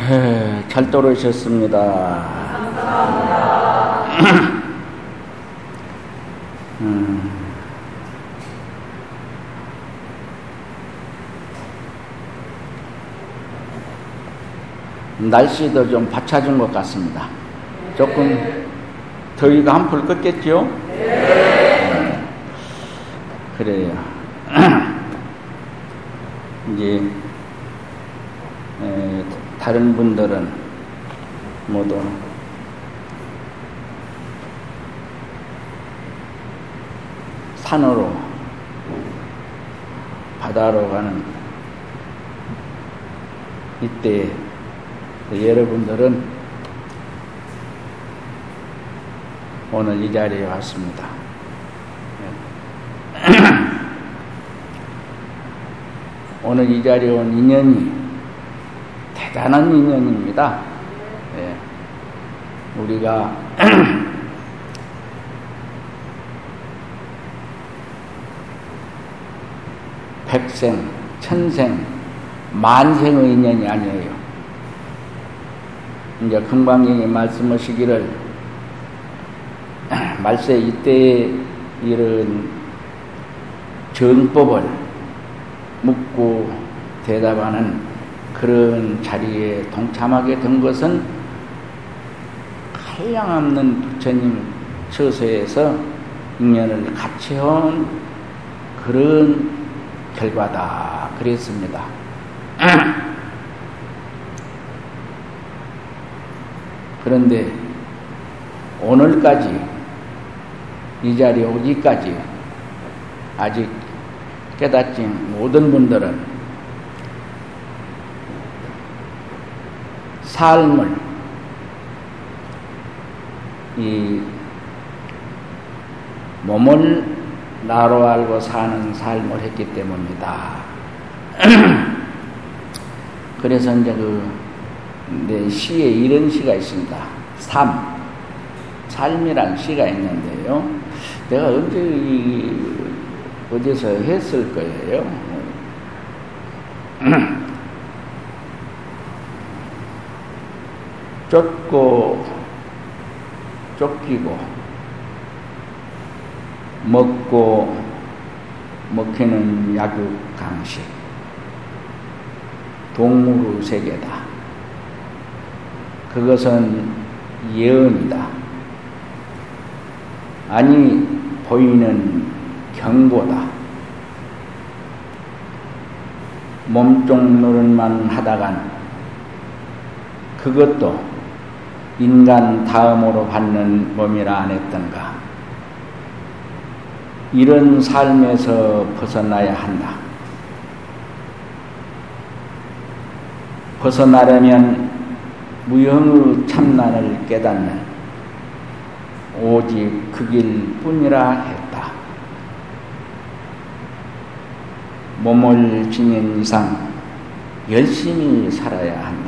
예, 잘 떨어졌습니다. 음. 날씨도 좀 받쳐준 것 같습니다. 조금 더위가 한풀 껐겠죠? 네. 그래요. 이제 에, 다른 분들은 모두 산으로 바다로 가는 이때 여러분들은 오늘 이 자리에 왔습니다. 오늘 이 자리에 온 인연이 대단한 인연입니다. 예. 우리가 백생, 천생, 만생의 인연이 아니에요. 이제 금방경이 말씀하시기를 말세 이때 이런 정법을 묻고 대답하는 그런 자리에 동참하게 된 것은 한량없는 부처님 처소에서 인연을 같이 한 그런 결과다 그랬습니다. 그런데 오늘까지 이 자리에 오기까지 아직 깨닫지 모든 분들은 삶을 이 몸을 나로 알고 사는 삶을 했기 때문이다. 그래서 이제 그내 시에 이런 시가 있습니다. 삶, 삶이란 시가 있는데요. 내가 언제 이, 어디서 했을 거예요. 쫓고 쫓기고 먹고 먹히는 약육 강식 동물의 세계다. 그것은 예언이다. 아니 보이는 경고다. 몸종 노릇만 하다간 그것도 인간 다음으로 받는 몸이라 안 했던가. 이런 삶에서 벗어나야 한다. 벗어나려면 무형의 참나를 깨닫는 오직 그 길뿐이라 했다. 몸을 지닌 이상 열심히 살아야 한다.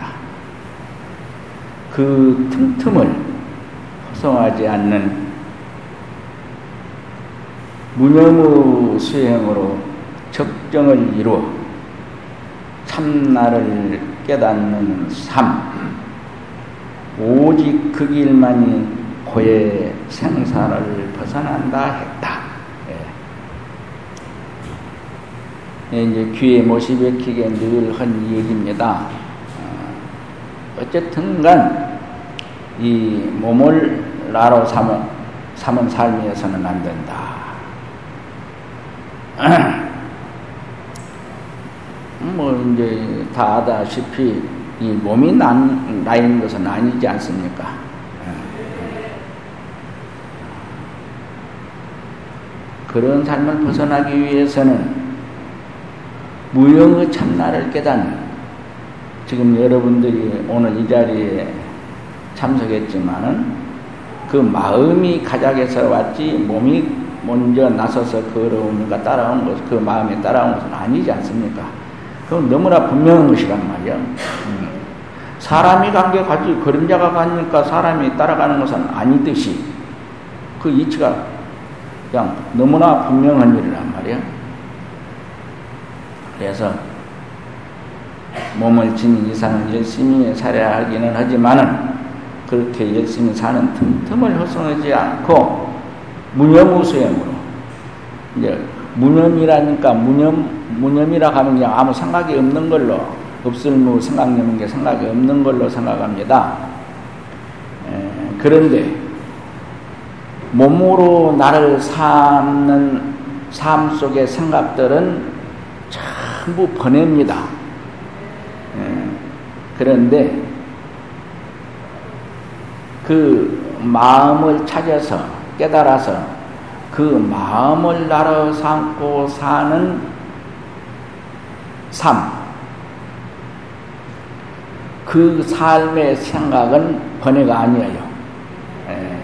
그 틈틈을 허송하지 않는 무념의 수행으로 적정을 이루어 참나를 깨닫는 삶, 오직 그 길만이 고의 생사를 벗어난다 했다. 예. 이제 귀에 못이 박히게 늘 한 얘기입니다. 어쨌든 간, 이 몸을 나로 삼은, 삼은 삶이어서는 안 된다. 뭐, 이제 다 아다시피 이 몸이 난, 나인 것은 아니지 않습니까? 그런 삶을 벗어나기 위해서는 무형의 참나를 깨닫는 지금 여러분들이 오늘 이 자리에 참석했지만은 그 마음이 가작에서 왔지 몸이 먼저 나서서 걸어오는가 따라온 것, 그 마음에 따라온 것은 아니지 않습니까? 그건 너무나 분명한 것이란 말이야. 음. 사람이 간게 가지 그림자가 가니까 사람이 따라가는 것은 아니듯이 그 이치가 그냥 너무나 분명한 일이란 말이야. 그래서 몸을 지닌 이상은 열심히 살아야 하기는 하지만은 그렇게 열심히 사는 틈 틈을 허송하지 않고 무념무수행으로 이제 무념이라니까 무념 무념이라 하면 그냥 아무 생각이 없는 걸로 없을무 생각하는 게 생각이 없는 걸로 생각합니다. 에, 그런데 몸으로 나를 삼는 삶 속의 생각들은 전부 번뇌입니다. 그런데 그 마음을 찾아서 깨달아서 그 마음을 나로 삼고 사는 삶, 그 삶의 생각은 번뇌가 아니에요. 예.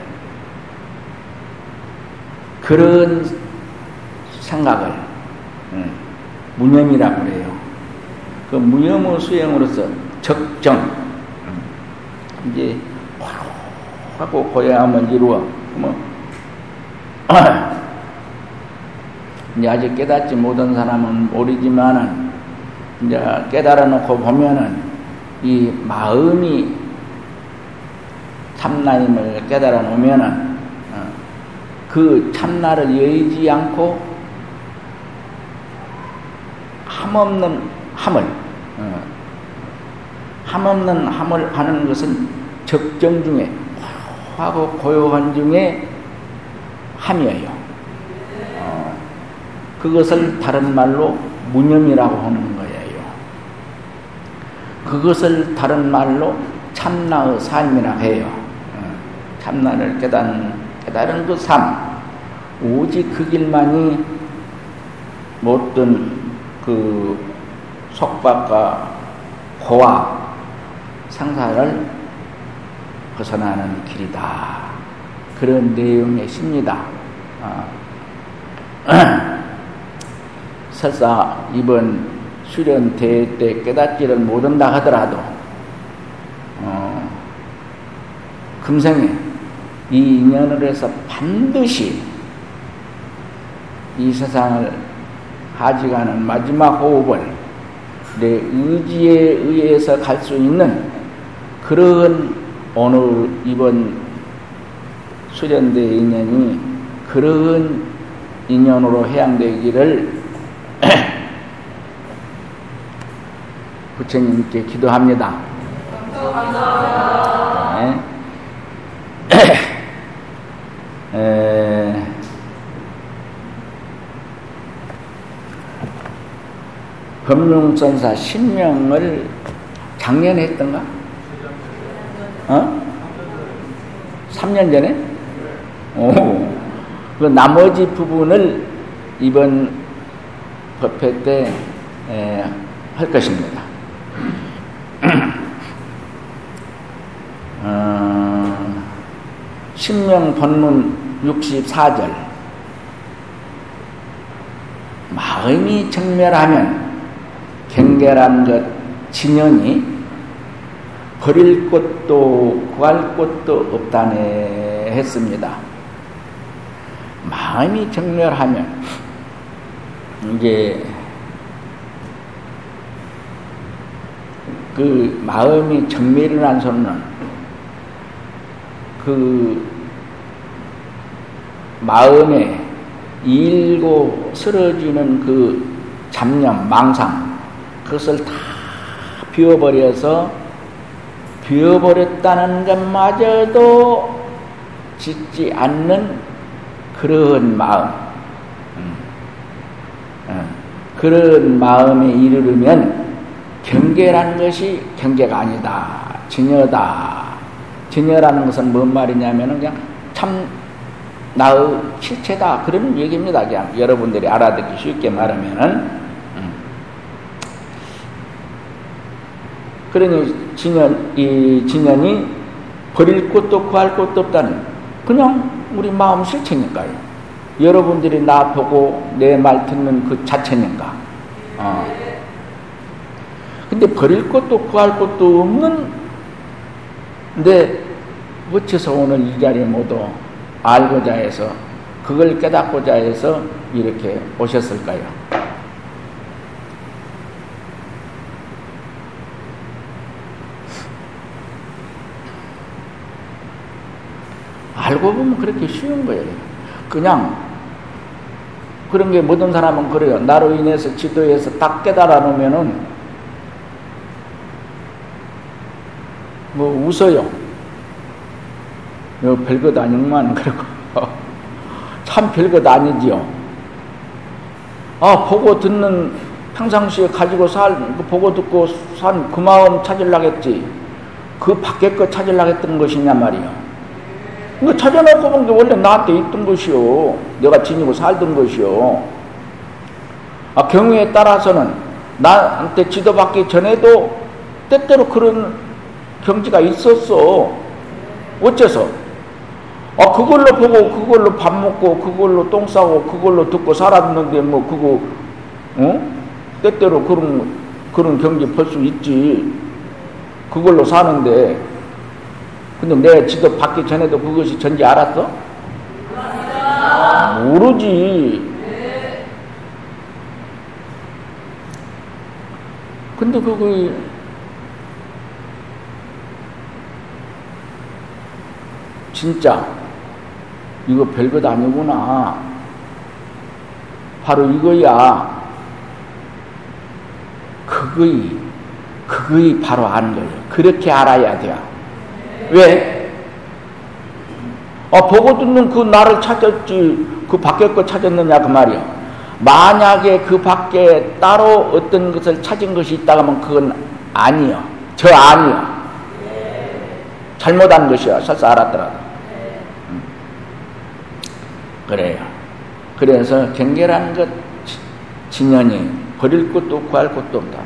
그런 생각을 예, 무념이라고 그래요. 그 무념의 수행으로서 적정. 음, 이제 하고 고야함을 이루어 뭐. 이제 아직 깨닫지 못한 사람은 모르지만은 이제 깨달아 놓고 보면은 이 마음이 참나임을 깨달아 놓으면은 어, 그 참나를 여의지 않고 함없는 함을 어, 함없는 함을 하는 것은 적정 중에 하고 고요한 중에 함이에요. 어, 그것을 다른 말로 무념이라고 하는 거예요. 그것을 다른 말로 참나의 삶이라 해요. 어, 참나를 깨달은, 깨달은 그 삶. 오직 그 길만이 모든 그 속박과 고와 상사를 벗어나는 길이다. 그런 내용의 시입니다. 어. 설사 이번 수련 대회 때 깨닫지를 못한다 하더라도 어, 금생에 이 인연을 해서 반드시 이 세상을 하지가는 마지막 호흡을 내 의지에 의해서 갈 수 있는 그런 오늘 이번 수련대 인연이 그런 인연으로 해양되기를 부처님께 기도합니다. 네. 에, 법룡선사 신명을 작년에 했던가? 어? 3년 전에? 오. 그 나머지 부분을 이번 법회 때할 것입니다. 어, 신명 본문 64절 마음이 정멸하면 경계란 것 진연이 버릴 곳도 구할 곳도 없다네 했습니다. 마음이 정멸하면 이제 그 마음이 정밀이라는 소리는 그 마음에 일고 쓰러지는 그 잡념, 망상 그것을 다 비워버려서 비워버렸다는 것마저도 짓지 않는 그런 마음 음. 어. 그런 마음에 이르르면 경계라는 것이 경계가 아니다. 증여다. 증여라는 것은 뭔 말이냐면 그냥 참 나의 실체다. 그런 얘기입니다. 그냥 여러분들이 알아듣기 쉽게 말하면은. 그러니 진연, 이 진연이 버릴 것도 구할 것도 없다는 그냥 우리 마음 실체니까요. 여러분들이 나 보고 내 말 듣는 그 자체니까. 어. 근데 버릴 것도 구할 것도 없는 데 어째서 오늘 이 자리에 모두 알고자 해서 그걸 깨닫고자 해서 이렇게 오셨을까요? 알고 보면 그렇게 쉬운 거예요. 그냥 그런 게 모든 사람은 그래요. 나로 인해서 지도에서 딱 깨달아 놓으면은 뭐 웃어요. 뭐 별것 아니구만 그러고 참 별것 아니지요. 아 보고 듣는 평상시에 가지고 살그 보고 듣고 산 그 마음 찾으려겠지. 그 밖에 거 찾으려겠던 것이냐 말이요. 이거 찾아놓고 본 게 원래 나한테 있던 것이요. 내가 지니고 살던 것이요. 아, 경우에 따라서는 나한테 지도받기 전에도 때때로 그런 경지가 있었어. 어째서? 아, 그걸로 보고, 그걸로 밥 먹고, 그걸로 똥 싸고, 그걸로 듣고 살았는데, 뭐, 그거, 어? 때때로 그런, 그런 경지 볼 수 있지. 그걸로 사는데, 근데 내 지도 받기 전에도 그것이 전지 알았어? 모르지. 근데 그거 진짜 이거 별것 아니구나. 바로 이거야. 그거이, 그거이 바로 아는 거예요. 그렇게 알아야 돼요. 왜? 어, 보고 듣는 그 나를 찾았지, 그 밖에 거 찾았느냐, 그 말이요. 만약에 그 밖에 따로 어떤 것을 찾은 것이 있다고 하면 그건 아니요. 저 아니요. 잘못한 것이야. 설사 알았더라도. 음. 그래요. 그래서 경계라는 것, 진연이 버릴 것도 구할 것도 없다.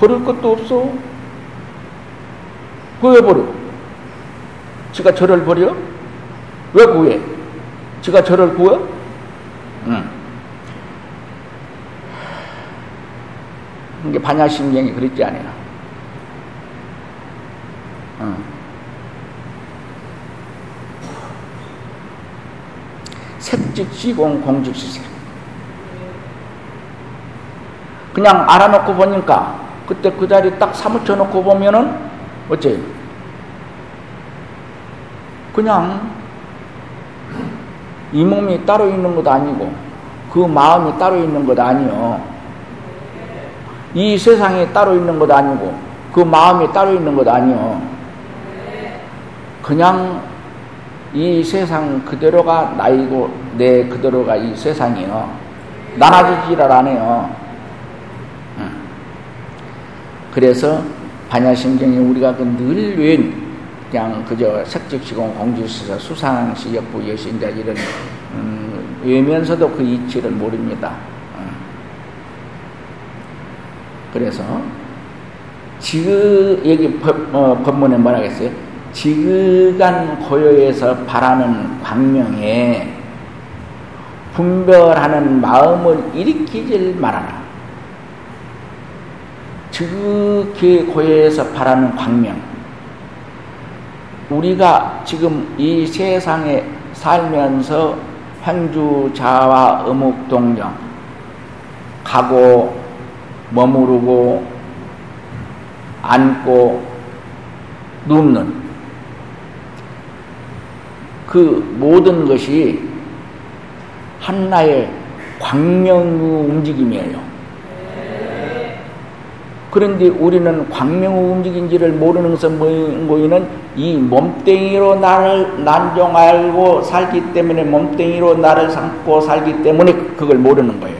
버릴 것도 없어. 왜 버려? 지가 저를 버려? 왜 구해? 지가 저를 구해? 응. 이게 반야심경이 그랬지 않아요? 응. 색즉시공 공즉시색 그냥 알아놓고 보니까 그때 그 자리 딱 사무쳐 놓고 보면은 어째? 그냥 이 몸이 따로 있는 것도 아니고 그 마음이 따로 있는 것도 아니요. 이 세상이 따로 있는 것도 아니고 그 마음이 따로 있는 것도 아니요. 그냥 이 세상 그대로가 나이고 내 그대로가 이 세상이요. 나눠지지를 않아요. 그래서 반야심경이 우리가 그늘 그냥 그저 색즉시공 공주시서 수상시 역부 여신자 이런 음, 외면서도 그 이치를 모릅니다. 어. 그래서 지극 여기 법, 어, 법문에 뭐라 했어요? 지극한 고요에서 바라는 광명에 분별하는 마음을 일으키질 말아라. 지극히 고해에서 바라는 광명. 우리가 지금 이 세상에 살면서 현주 자와 어묵동정 가고 머무르고 앉고 눕는 그 모든 것이 한나의 광명의 움직임이에요. 그런데 우리는 광명의 움직인지를 모르는 것은 모이는 이 몸뚱이로 나를 난종 알고 살기 때문에 몸뚱이로 나를 삼고 살기 때문에 그걸 모르는 거예요.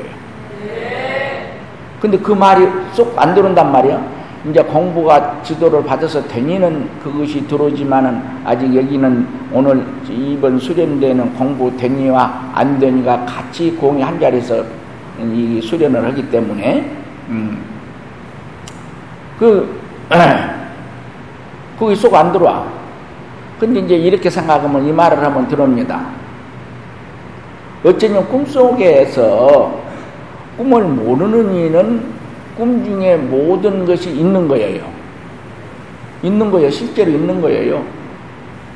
근데 그 말이 쏙 안 들어온단 말이야. 이제 공부가 지도를 받아서 되니는 그것이 들어오지만은 아직 여기는 오늘 이번 수련대는 공부 되니와 안 되니가 같이 공이 한 자리에서 이 수련을 하기 때문에 음. 그, 거기 속 안 들어와. 근데 이제 이렇게 생각하면 이 말을 한번 들읍니다. 어쩌면 꿈속에서 꿈을 모르는 이는 꿈 중에 모든 것이 있는 거예요. 있는 거예요. 실제로 있는 거예요.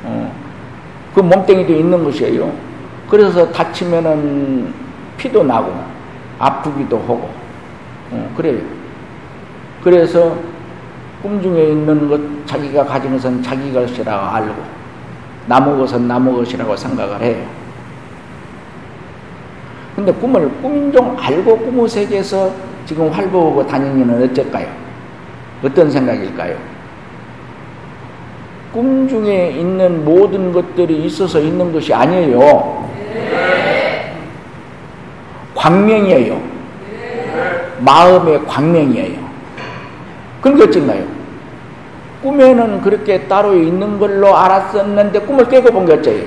어. 그 몸뚱이도 있는 것이에요. 그래서 다치면은 피도 나고 아프기도 하고 어, 그래요. 그래서 꿈 중에 있는 것 자기가 가진 것은 자기 것이라 알고 나무 것은 나무 것이라고 생각을 해요. 근데 꿈을 꿈종 알고 꿈의 세계에서 지금 활보고 다니는 어쩔까요? 어떤 생각일까요? 꿈 중에 있는 모든 것들이 있어서 있는 것이 아니에요. 광명이에요. 마음의 광명이에요. 그런 게 어쩐가요? 꿈에는 그렇게 따로 있는 걸로 알았었는데 꿈을 깨고 본 게 어째요?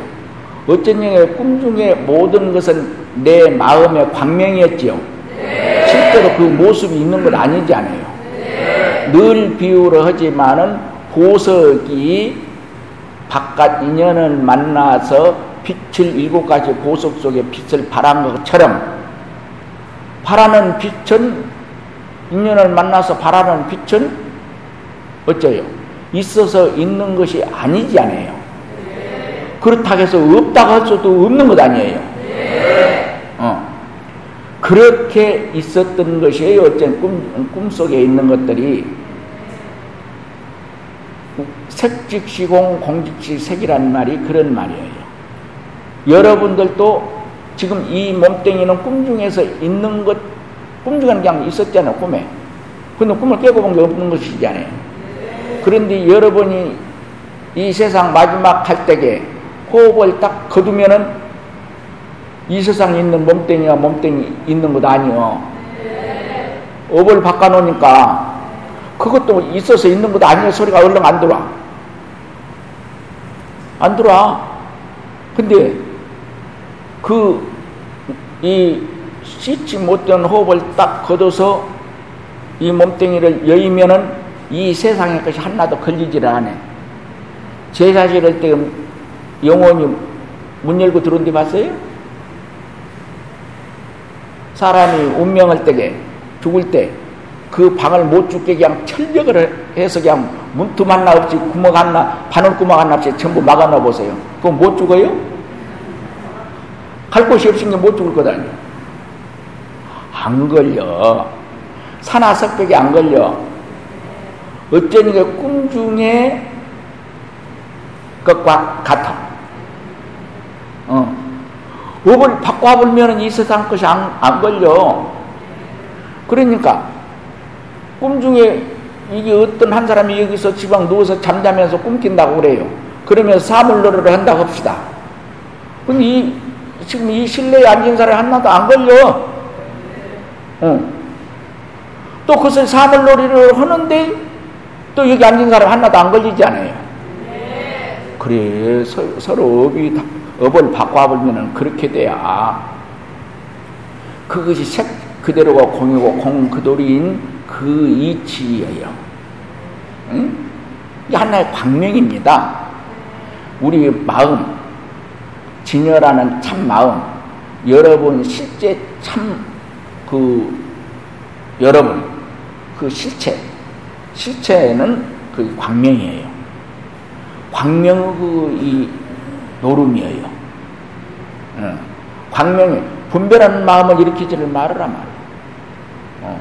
어쩐 꿈 중에 모든 것은 내 마음의 광명이었지요. 실제로 그 모습이 있는 건 아니지 않아요. 늘 비유를 하지만은 보석이 바깥 인연을 만나서 빛을 일곱 가지 보석 속에 빛을 발한 것처럼 바라는 빛은 인연을 만나서 바라는 빛은 어째요? 있어서 있는 것이 아니지 않아요. 그렇다고 해서 없다고 할 수도 없는 것 아니에요. 어. 그렇게 있었던 것이에요. 어쨌든 꿈, 꿈속에 있는 것들이 색즉시공 공직시 색이란 말이 그런 말이에요. 여러분들도 지금 이 몸뚱이는 꿈 중에서 있는 것, 꿈 중에는 그냥 있었잖아, 꿈에. 근데 꿈을 깨고 본 게 없는 것이잖아요. 그런데 여러분이 이 세상 마지막 할 때에 호흡을 딱 거두면은 이 세상에 있는 몸뚱이가 몸뚱이 있는 것 아니요. 업을 바꿔놓으니까 그것도 있어서 있는 것 아니요. 소리가 얼른 안 들어와. 안 들어와. 근데 그, 이 씻지 못된 호흡을 딱 걷어서 이 몸뚱이를 여이면은 이 세상의 것이 하나도 걸리지를 않아. 제사 지를 때 영혼이 문 열고 들어온 데 봤어요? 사람이 운명할 때에 죽을 때 그 방을 못 죽게 그냥 철벽을 해서 그냥 문틈 하나 없이 구멍 하나, 바늘 구멍 하나 없이 전부 막아놔 보세요. 그럼 못 죽어요? 갈 곳이 없으니까 못 죽을 것 아니에요. 안 걸려. 산화석벽이 안 걸려. 어쩌니까 꿈 중에 것과 같아. 어. 업을 바꿔보면 이 세상 것이 안, 안 걸려. 그러니까, 꿈 중에 이게 어떤 한 사람이 여기서 지방 누워서 잠자면서 꿈낀다고 그래요. 그러면 사물놀이를 한다고 합시다. 근데 이 지금 이 실내에 앉은 사람이 하나도 안 걸려. 어. 또 그것을 사물놀이를 하는데 또 여기 앉은 사람 하나도 안 걸리지 않아요. 그래 서, 로 업이 업을 바꿔보면 그렇게 돼야 그것이 색 그대로가 공이고 공 그돌이인 그 이치예요. 응? 이게 하나의 광명입니다. 우리 마음, 진여라는 참 마음, 여러분 실제 참 그 여러분 그 실체, 실체는 그 광명이에요. 광명의 그이 노름이에요. 어. 광명이 분별하는 마음을 일으키지를 말으라 말이야. 어.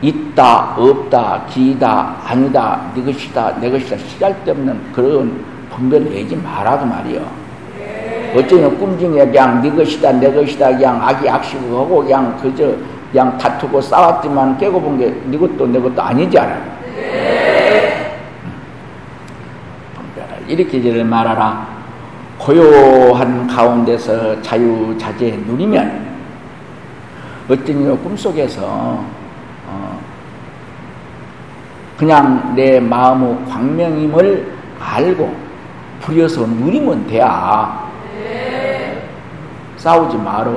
있다, 없다, 기다, 아니다, 네 것이다, 내 것이다, 시잘데없는 그런 분별 내지 말아도 말이요. 어쩌면 꿈 중에 그냥 네 것이다 내 것이다 그냥 악이 악식하고 그냥 그저 그냥 다투고 싸웠지만 깨고 본 게 네 것도 내 것도 아니잖아. 네. 일으키지를 말하라. 고요한 가운데서 자유자재 누리면 어쩌면 꿈속에서 어 그냥 내 마음의 광명임을 알고 부려서 누리면 돼야 싸우지 마로.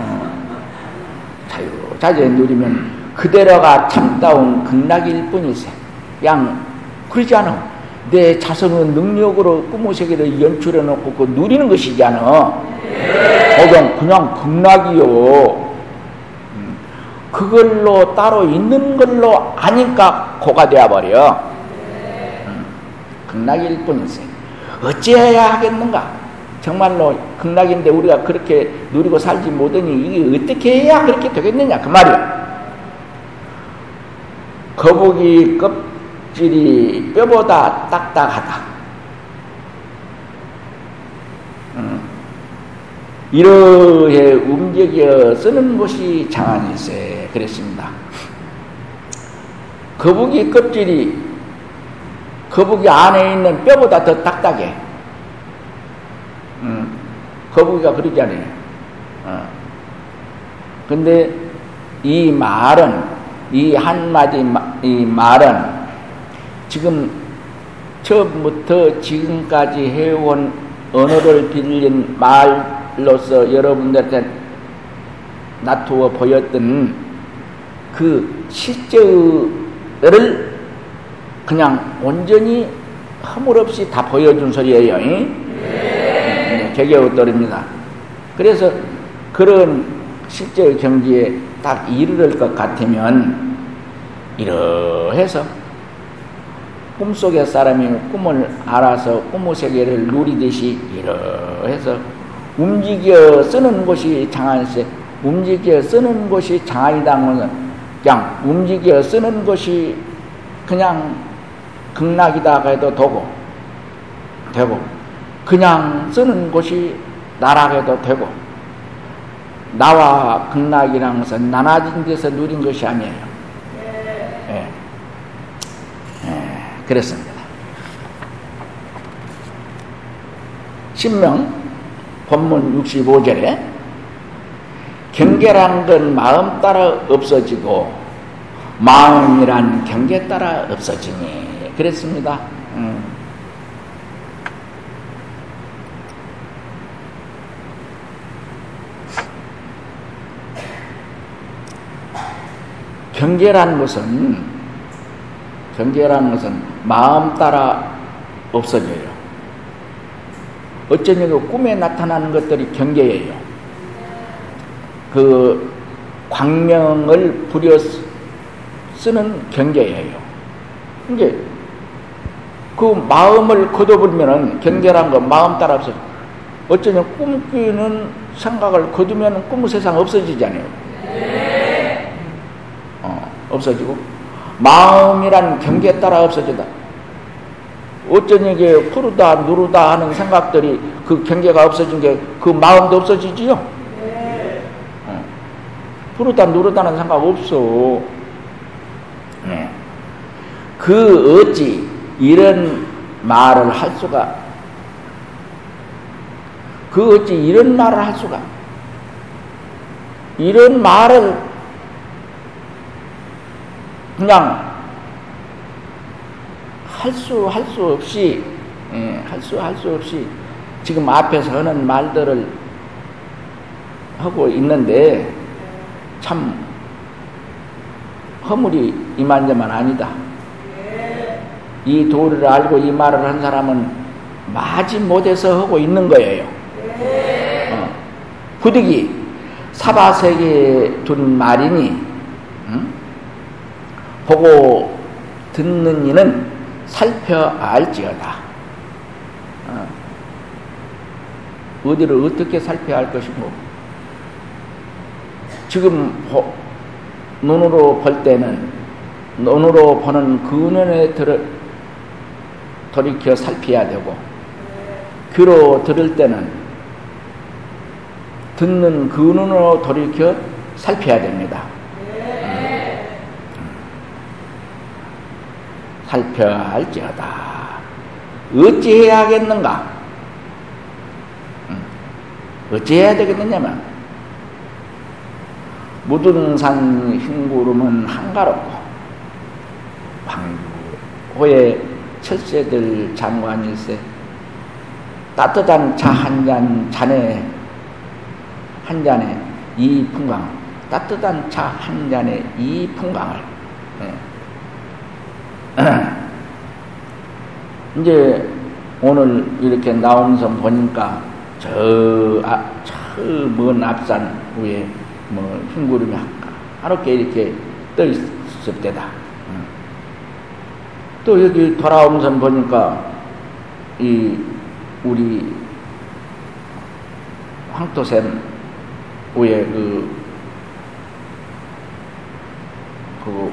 어, 자유, 자제 누리면 그대로가 참다운 극락일 뿐이세. 양, 그러지 않아. 내 자성의 능력으로 꿈의 세계를 연출해 놓고 그 누리는 것이잖아. 그냥, 그냥 극락이요. 음, 그걸로 따로 있는 걸로 아니까 고가 되어버려. 음, 극락일 뿐이세. 어찌해야 하겠는가? 정말로 극락인데 우리가 그렇게 누리고 살지 못하니 이게 어떻게 해야 그렇게 되겠느냐 그 말이야. 거북이 껍질이 뼈보다 딱딱하다. 음. 이러해 움직여 쓰는 것이 장안일세 그랬습니다. 거북이 껍질이 거북이 안에 있는 뼈보다 더 딱딱해. 음, 거북이가 그러잖아요. 어. 근데 이 말은 이 한마디 이 말은 지금 처음부터 지금까지 해온 언어를 빌린 말로서 여러분들한테 나투어 보였던 그 실제를 그냥 온전히 허물없이 다 보여준 소리예요. 네. 개개우떨입니다. 그래서 그런 실제 경지에 딱 이르를 것 같으면 이러해서 꿈속의 사람이 꿈을 알아서 꿈의 세계를 누리듯이 이러해서 움직여 쓰는 것이 장안세 움직여 쓰는 것이 장안이다 그냥 움직여 쓰는 것이 그냥 극락이다 해도 되고 되고 그냥 쓰는 것이 나락해도 되고 나와 극락이라는 것은 나눠진 데서 누린 것이 아니에요. 네. 네. 그랬습니다. 신명 본문 65절에 경계란 건 마음 따라 없어지고 마음이란 경계 따라 없어지니 그랬습니다. 음. 경계란 것은 경계란 것은 마음 따라 없어져요. 어쩌냐고 꿈에 나타나는 것들이 경계예요. 그 광명을 부려 쓰는 경계예요. 이게 그 마음을 거둬버리면은 경계란 거 마음 따라 없어. 어쩌면 꿈꾸는 생각을 거두면 꿈의 세상 없어지잖아요. 어, 없어지고 마음이란 경계에 따라 없어진다. 어쩌면 이게 푸르다 누르다 하는 생각들이 그 경계가 없어진 게 그 마음도 없어지지요. 어. 푸르다 누르다는 생각 없어. 네. 그 어찌 이런 말을 할 수가 그 어찌 이런 말을 할 수가 이런 말을 그냥 할 수 할 수 없이 예, 할 수 할 수 없이 지금 앞에서 하는 말들을 하고 있는데 참 허물이 이만저만 아니다. 이 도리를 알고 이 말을 한 사람은 마지 못해서 하고 있는 거예요. 어. 부득이 사바세계에 둔 말이니 응? 보고 듣는 이는 살펴 알지어다. 어. 어디를 어떻게 살펴야 할 것인고 지금 눈으로 볼 때는 눈으로 보는 그 눈에 들어, 돌이켜 살펴야 되고 귀로 들을 때는 듣는 그 눈으로 돌이켜 살펴야 됩니다. 살펴야 할지어다. 어찌해야 하겠는가? 어찌해야 되겠느냐면 무등산 흰구름은 한가롭고 황후에 철새들 장관일세 따뜻한 차 한 잔 잔에 한 잔에 이 풍광 따뜻한 차 한 잔에 이 풍광을 네. 이제 오늘 이렇게 나온 선 보니까 저, 아, 저먼 앞산 위에 뭐 흰구름이 하롭게 이렇게 떠 있을 때다. 또 여기 돌아오면서 보니까 이 우리 황토샘 위에 그, 그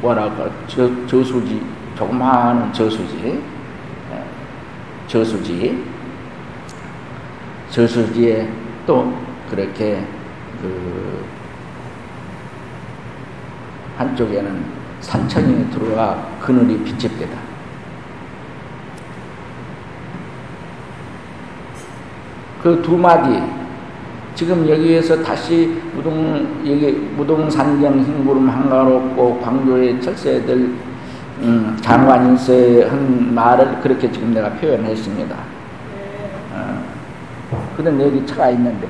뭐랄까 저, 저수지 조그마한 저수지. 예, 저수지. 저수지에 또 그렇게 그 한쪽에는 산천이 들어와 그늘이 비집되다. 그 두 마디. 지금 여기에서 다시 무동 여기 무동산경 흰구름 한가롭고 광교의 철새들 음, 장관인세 한 말을 그렇게 지금 내가 표현했습니다. 어, 그런 여기 차가 있는데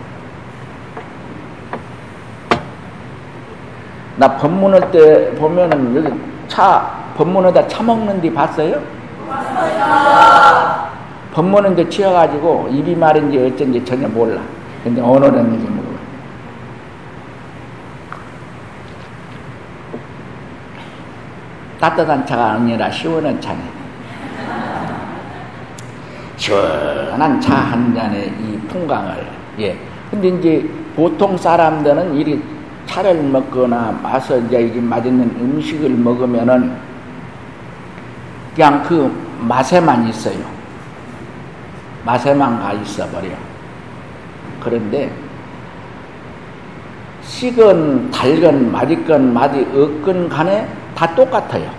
나 법문할 때 보면은 여기 차 법문에다 차 먹는 데 봤어요? 봤어요. 법문은 이 치여가지고 입이 말인지 어쩐지 전혀 몰라. 근데 언어는 이제 몰라. 따뜻한 차가 아니라 시원한 차네. 시원한 차 한 잔의 이 풍광을, 예. 근데 이제 보통 사람들은 이리 차를 먹거나 마서 이제 이게 맛있는 음식을 먹으면은 그냥 그 맛에만 있어요. 맛에만 가 있어 버려. 그런데 식은 달건 맛있건 맛이 없건 간에 다 똑같아요.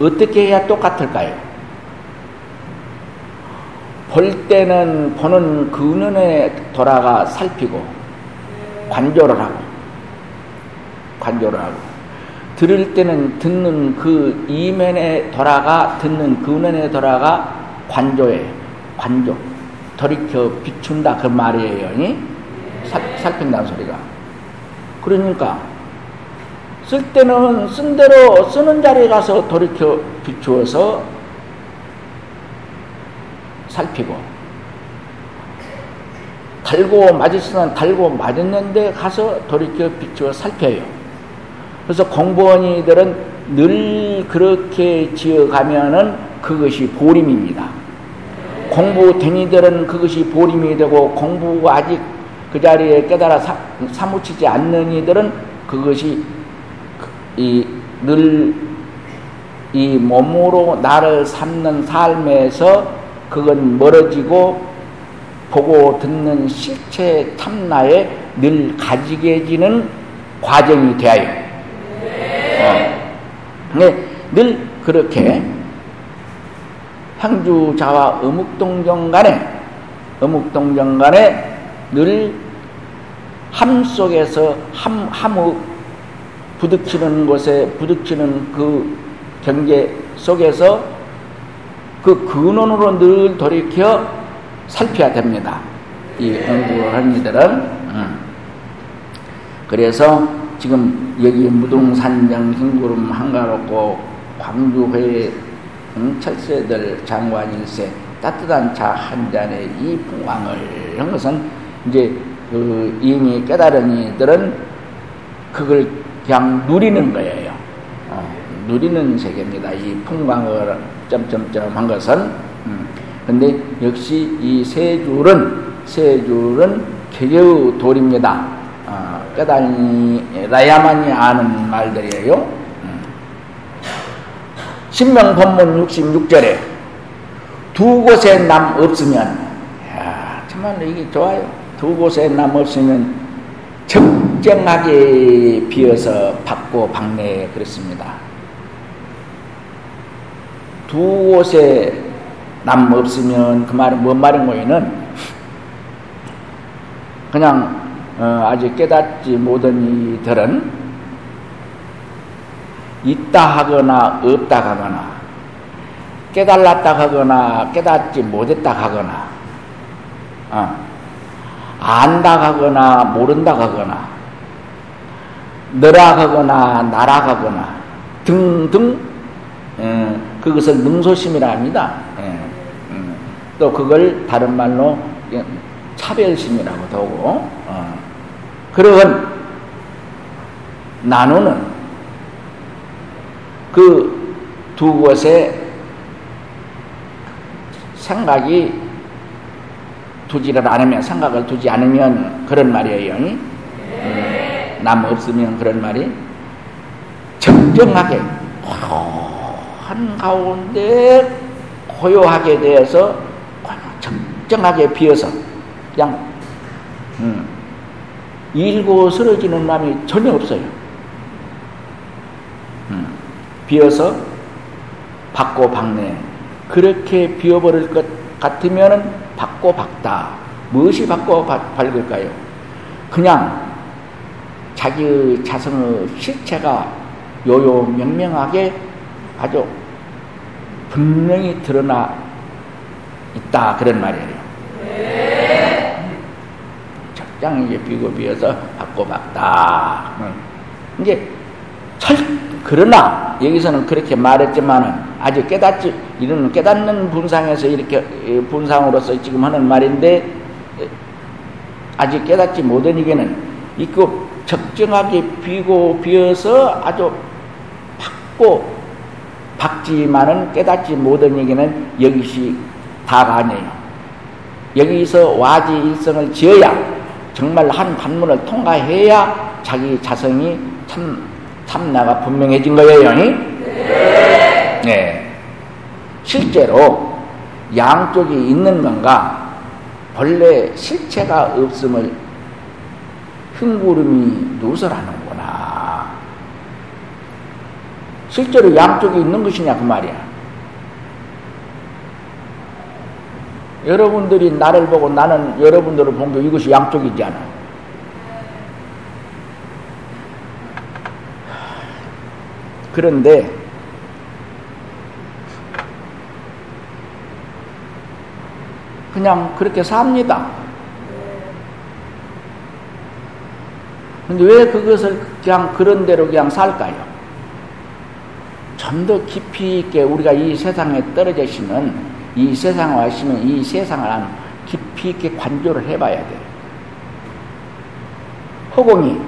어떻게 해야 똑같을까요? 볼 때는 보는 그 눈에 돌아가 살피고 관조를 하고 관조를 하고 들을 때는 듣는 그 이면에 돌아가 듣는 그 눈에 돌아가 관조해 관조 돌이켜 비춘다 그 말이에요. 살, 살핀다는 소리가. 그러니까 쓸 때는 쓴 대로 쓰는 자리에 가서 돌이켜 비추어서 살피고 달고 맞았으면 달고 맞았는데 가서 돌이켜 비추어 살펴요. 그래서 공부원이들은 늘 그렇게 지어가면은 그것이 보림입니다. 공부댕이들은 그것이 보림이 되고 공부 아직 그 자리에 깨달아 사, 사무치지 않는 이들은 그것이 늘 이 몸으로 나를 삼는 삶에서 그건 멀어지고 보고 듣는 실체 탐나에 늘 가지게 지는 과정이 되어요. 네. 네, 늘 그렇게 향주자와 어묵동정 간에 어묵동정 간에 늘 함 속에서 함, 함의 부딪히는 곳에 부딪히는 그 경계 속에서 그 근원으로 늘 돌이켜 살펴야 됩니다. 이 공부를 하는 이들은. 음. 그래서 지금 여기 무동산정 흰구름 한가롭고 광주회 응? 철새들 장관일세 따뜻한 차 한 잔의 이 풍광을 한 것은 이제 그 이미 깨달은 이들은 그걸 그냥 누리는 거예요. 어, 누리는 세계입니다. 이 풍광을 점점점 한 것은. 음. 근데 역시 이 세 줄은, 세 줄은 개개의 돌입니다. 어, 깨달아야만이 아는 말들이에요. 신명 본문 66절에 두 곳에 남 없으면 야, 정말로 이게 좋아요. 두 곳에 남 없으면 적정하게 비어서 받고 박내 그렇습니다. 두 곳에 남 없으면 그 말은 뭔 말인 거에는 그냥 어, 아직 깨닫지 못한 이들은 있다 하거나 없다 하거나 깨달았다 하거나 깨닫지 못했다 하거나 어, 안다 하거나 모른다 하거나 나라 하거나 등등 예, 그것을 능소심이라 합니다. 예, 음, 또 그걸 다른 말로 차별심이라고 하고 어, 그런 나누는 그 두 곳에 생각이 두지를 않으면 생각을 두지 않으면 그런 말이에요. 네. 남 없으면 그런 말이 정정하게 한 가운데 고요하게 되어서 적정하게 비어서 그냥 음, 일고 쓰러지는 마음이 전혀 없어요. 음, 비어서 받고 박네 그렇게 비어버릴 것 같으면은 받고 박다. 무엇이 받고 밝을까요? 그냥 자기의 자성의 실체가 요요 명명하게 아주 분명히 드러나 있다 그런 말이에요. 네. 적당히 비고 비어서 받고 박다. 이제 철 그러나 여기서는 그렇게 말했지만은 아직 깨닫지 이런 깨닫는 분상에서 이렇게 분상으로서 지금 하는 말인데 아직 깨닫지 못한 이게는 이그 적정하게 비고 비어서 아주 박고 박지만은 깨닫지 못한 얘기는 여기시 다가 아니에요. 여기서 와지 일성을 지어야 정말 한 관문을 통과해야 자기 자성이 참 참나가 분명해진 거예요. 네. 네. 실제로 양쪽이 있는 건가 본래 실체가 없음을 흉구름이 누설하는구나. 실제로 양쪽이 있는 것이냐 그 말이야. 여러분들이 나를 보고 나는 여러분들을 본 게 이것이 양쪽이지 않아. 그런데 그냥 그렇게 삽니다. 근데 왜 그것을 그냥 그런 대로 그냥 살까요? 좀 더 깊이 있게 우리가 이 세상에 떨어져 있으면 이 세상에 와 있으면 이 세상을 깊이 있게 관조를 해봐야 돼. 허공이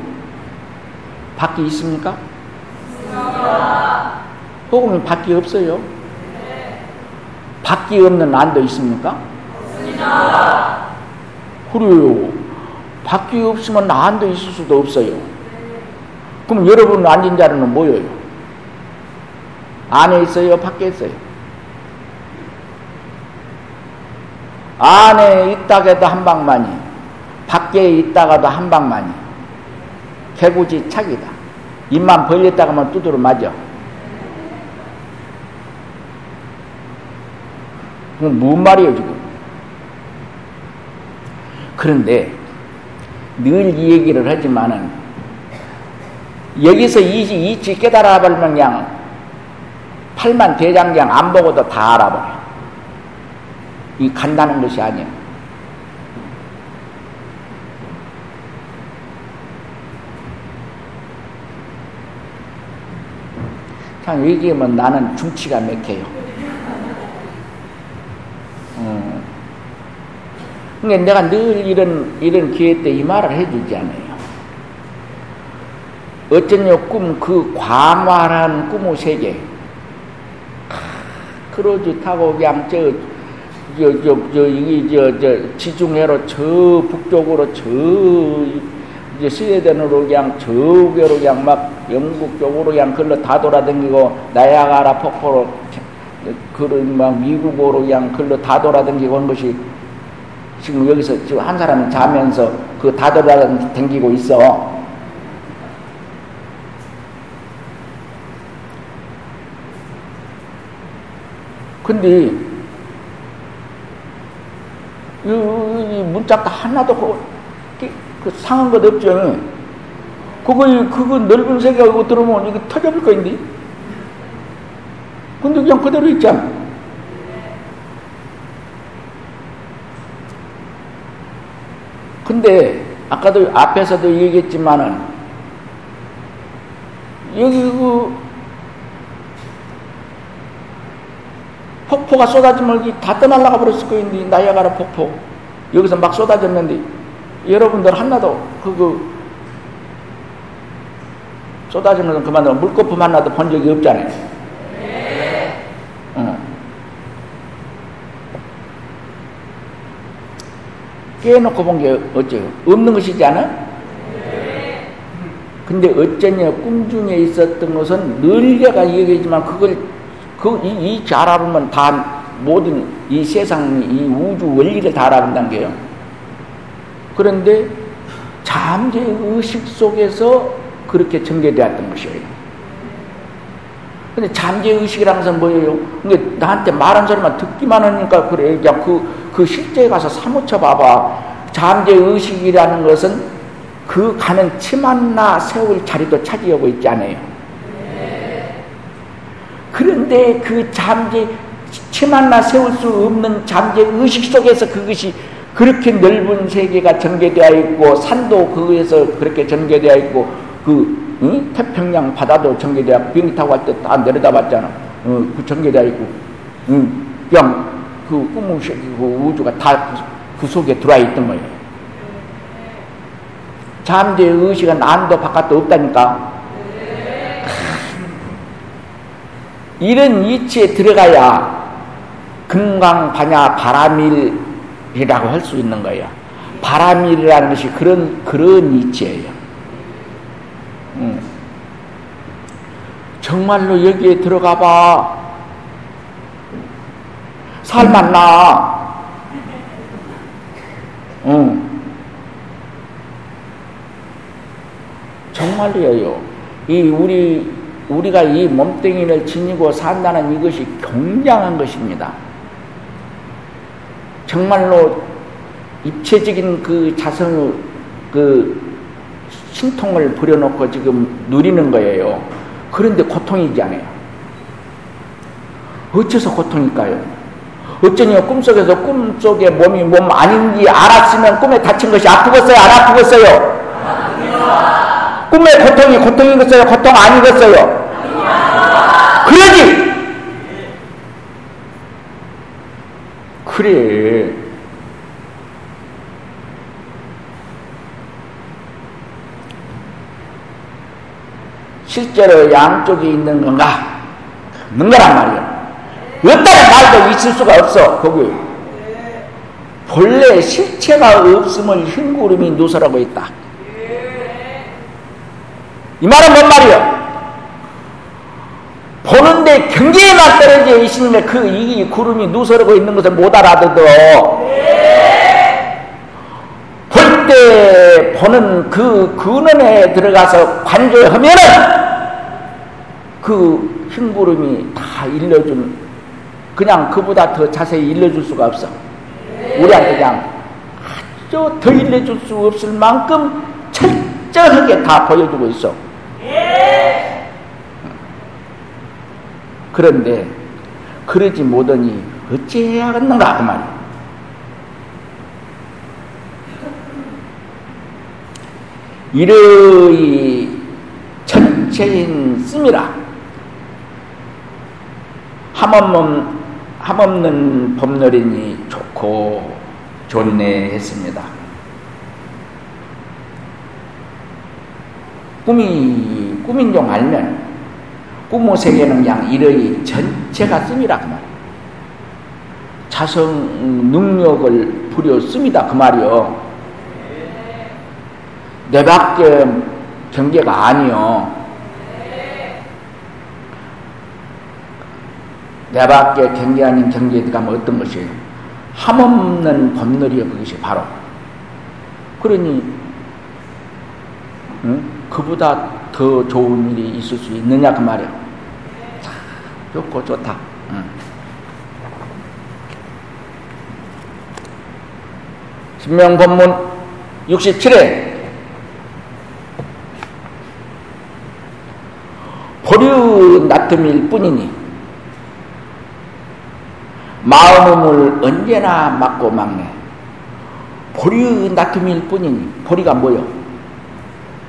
밖에 있습니까? 허공이 밖에 없어요. 밖에 없는 안도 있습니까? 그래요. 밖에 없으면 안도 있을 수도 없어요. 그럼 여러분 앉은 자리는 뭐예요? 안에 있어요? 밖에 있어요? 안에 있다가도 한 방만이, 밖에 있다가도 한 방만이. 개구지 착이다. 입만 벌렸다가 하면 두드러 맞아. 그건 무슨 말이에요, 지금? 그런데 늘 이 얘기를 하지만은 여기서 이, 이치 깨달아 버리면 그냥 팔만 대장경 안 보고도 다 알아버려. 이 간다는 것이 아니야. 참 얘기하면 나는 중치가 맥혀요. 어. 그러니까 내가 늘 이런, 이런 기회 때 이 말을 해주지 않아요. 어쩐요 꿈, 그 광활한 꿈의 세계. 크루즈 타고 그냥 저, 저, 저, 저, 이게 저, 저, 지중해로 저 북쪽으로 저, 이제 스웨덴으로 그냥 저기로 그냥 막 영국 쪽으로 그냥 걸러 다 돌아다니고 나야가라 폭포로 그런 막 미국으로 그냥 걸러 다 돌아다니고 한 것이 지금 여기서 지금 한 사람이 자면서 그 다 돌아다니고 있어. 근데 이, 이 문짝도 하나도 그, 그 상한 것 없죠. 그거 그거 넓은 세계가 들어오면 이거 터져볼 거인데. 근데 그냥 그대로 있잖아. 근데 아까도 앞에서도 얘기했지만은 여기 그 폭포가 쏟아지면 다 떠날라가 버렸을 거인데 나야가라 폭포 여기서 막 쏟아졌는데 여러분들 하나도 그거 쏟아지면서 그만두면 물거품 하나도 본 적이 없잖아요. 깨놓고 본 게 어째요? 없는 것이지 않아? 네. 근데 어쩌냐 꿈 중에 있었던 것은 늘 내가 얘기하지만 그걸 그, 이, 이 잘알으면 다 모든 이 세상, 이 우주 원리를 다 알아본다는 게요. 그런데 잠재 의식 속에서 그렇게 전개되었던 것이에요. 근데 잠재 의식이라는 것은 뭐예요? 근데 나한테 말한 소리만 듣기만 하니까 그래. 그냥 그, 그 실제에 가서 사무쳐 봐봐. 잠재 의식이라는 것은 그 가는 치만나 세울 자리도 차지하고 있지 않아요. 그런데 그 잠재 치만나 세울 수 없는 잠재 의식 속에서 그것이 그렇게 넓은 세계가 전개되어 있고 산도 그에서 그렇게 전개되어 있고 그 응? 태평양 바다도 전개되어 비행기 타고 갈 때 다 내려다 봤잖아. 어, 그 전개되어 있고 응? 그냥 그 꿈을 그 우주가 다그 그 속에 들어와 있던 거예요. 잠재 의식은 안도 바깥도 없다니까. 이런 이치에 들어가야 금강 반야 바람일이라고 할 수 있는 거예요. 바람일이라는 것이 그런 그런 이치예요. 음. 정말로 여기에 들어가 봐. 살만나. 응. 정말로요. 이 우리 우리가 이 몸뚱이를 지니고 산다는 이것이 굉장한 것입니다. 정말로 입체적인 그 자성의 그 신통을 부려놓고 지금 누리는 거예요. 그런데 고통이지 않아요. 어째서 고통일까요? 어쩌니 꿈속에서 꿈속에 몸이 몸 아닌지 알았으면 꿈에 다친 것이 아프겠어요? 안 아프겠어요? 꿈의 고통이 고통이겠어요? 고통 아니겠어요? 그러지! 그래. 실제로 양쪽이 있는 건가? 없는 거란 말이야. 없다는 말도 있을 수가 없어, 거기. 본래 실체가 없음을 흰구름이 누설하고 있다. 이 말은 뭔 말이야? 보는데 경계에만 떨어져 있으면 그이 구름이 누설하고 있는 것을 못 알아듣어. 볼 때 보는 그 근원에 들어가서 관조하면은 그 흰구름이 다 일러준 그냥 그보다 더 자세히 일러줄 수가 없어. 우리한테 그냥 아주 더 일러줄 수 없을 만큼 철저하게 다 보여주고 있어. 그런데 그러지 못하니 어찌해야겠는가 그 말이야. 이러이 전체인 씀이라 함없는, 함없는 법놀이니 좋고 좋네 했습니다. 꿈이 꿈인 줄 알면 꿈의 세계는 그냥 이러이 전체가 씀이라 그 말이에요. 자성 능력을 부려 씁니다 그 말이요. 내 밖에 경계가 아니요. 내 밖에 경계 아닌 경계에 가면 어떤 것이에요? 함없는 법놀이요 그것이 바로. 그러니 응? 그보다 더 좋은 일이 있을 수 있느냐 그 말이야. 좋고 좋다. 응. 신명법문 67회 보류 놔뜸일 뿐이니 마음을 언제나 막고 막네 보류 놔뜸일 뿐이니 보리가 뭐요?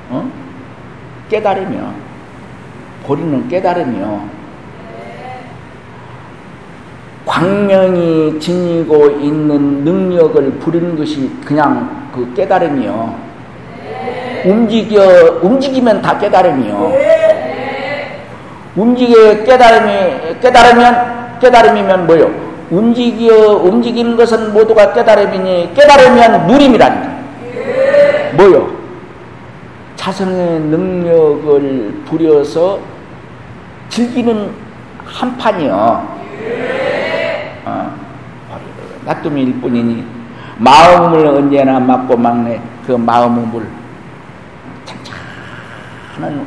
어? 깨달으며 보리는 깨달으며 광명이 지니고 있는 능력을 부리는 것이 그냥 그 깨달음이요. 움직여 움직이면 다 깨달음이요. 움직여 깨달음이 깨달으면 깨달음이면 뭐요? 움직여 움직이는 것은 모두가 깨달음이니 깨달으면 누림이라니까. 뭐요? 자성의 능력을 부려서 즐기는 한 판이요. 어. 놔둠일 뿐이니 마음을 언제나 맞고 막내 그 마음의 물 잔잔한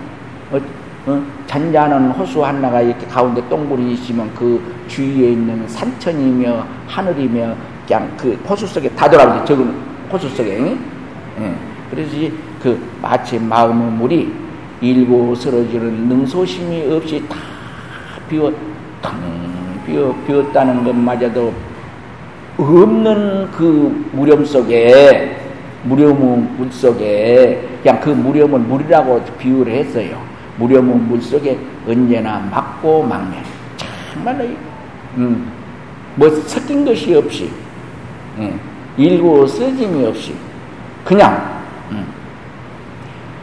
어, 어, 잔잔한 호수 하나가 이렇게 가운데 똥굴이 있으면 그 주위에 있는 산천이며 하늘이며 그냥 그 호수 속에 다 돌아오지 적은 호수 속에 예. 그래서 그 마치 마음의 물이 일고 쓰러지는 능소심이 없이 다 비워 텅 비어 비었다는 것마저도 없는 그 무렴 속에 무렴의 물 속에 그냥 그 무렴을 물이라고 비유를 했어요. 무렴의 물 속에 언제나 막고 막내 정말로 음, 뭐 섞인 것이 없이 예, 일고 쓰짐이 없이 그냥 음,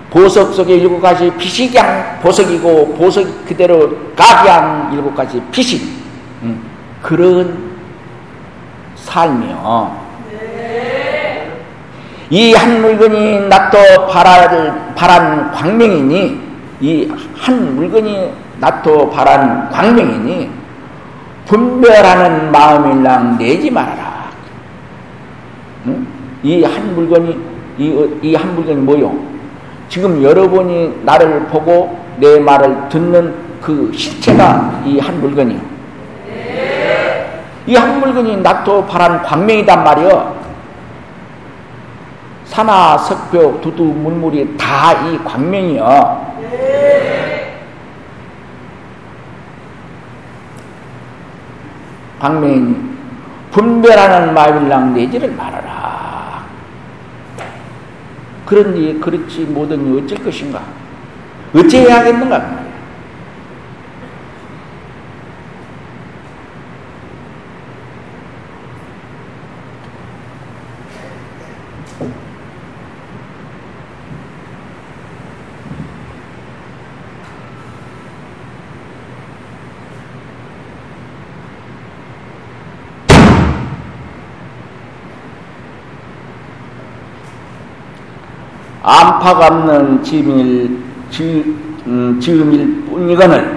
보석 속에 일곱 가지 그냥 보석이고 보석 그대로 각양 일곱 가지 빛이 음, 그런 삶이요. 이 한 물건이 낫도 바랄, 바란 광명이니, 이 한 물건이 낫도 바란 광명이니, 분별하는 마음일랑 내지 말아라. 응? 이한 물건이, 이 한 물건이 뭐요? 지금 여러분이 나를 보고 내 말을 듣는 그 실체가 이 한 물건이요. 이한 물건이 낫도 바란 광명이단 말이여. 산하, 석벽, 두두, 물물이 다 이 광명이여. 광명이 분별하는 마일랑 내지를 말하라. 그런지 그렇지 못하니 어쩔 것인가? 어찌해야 하겠는가? 없는 지밀, 지, 음, 지음일 뿐이거늘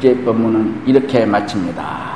입제 법문은 이렇게 마칩니다.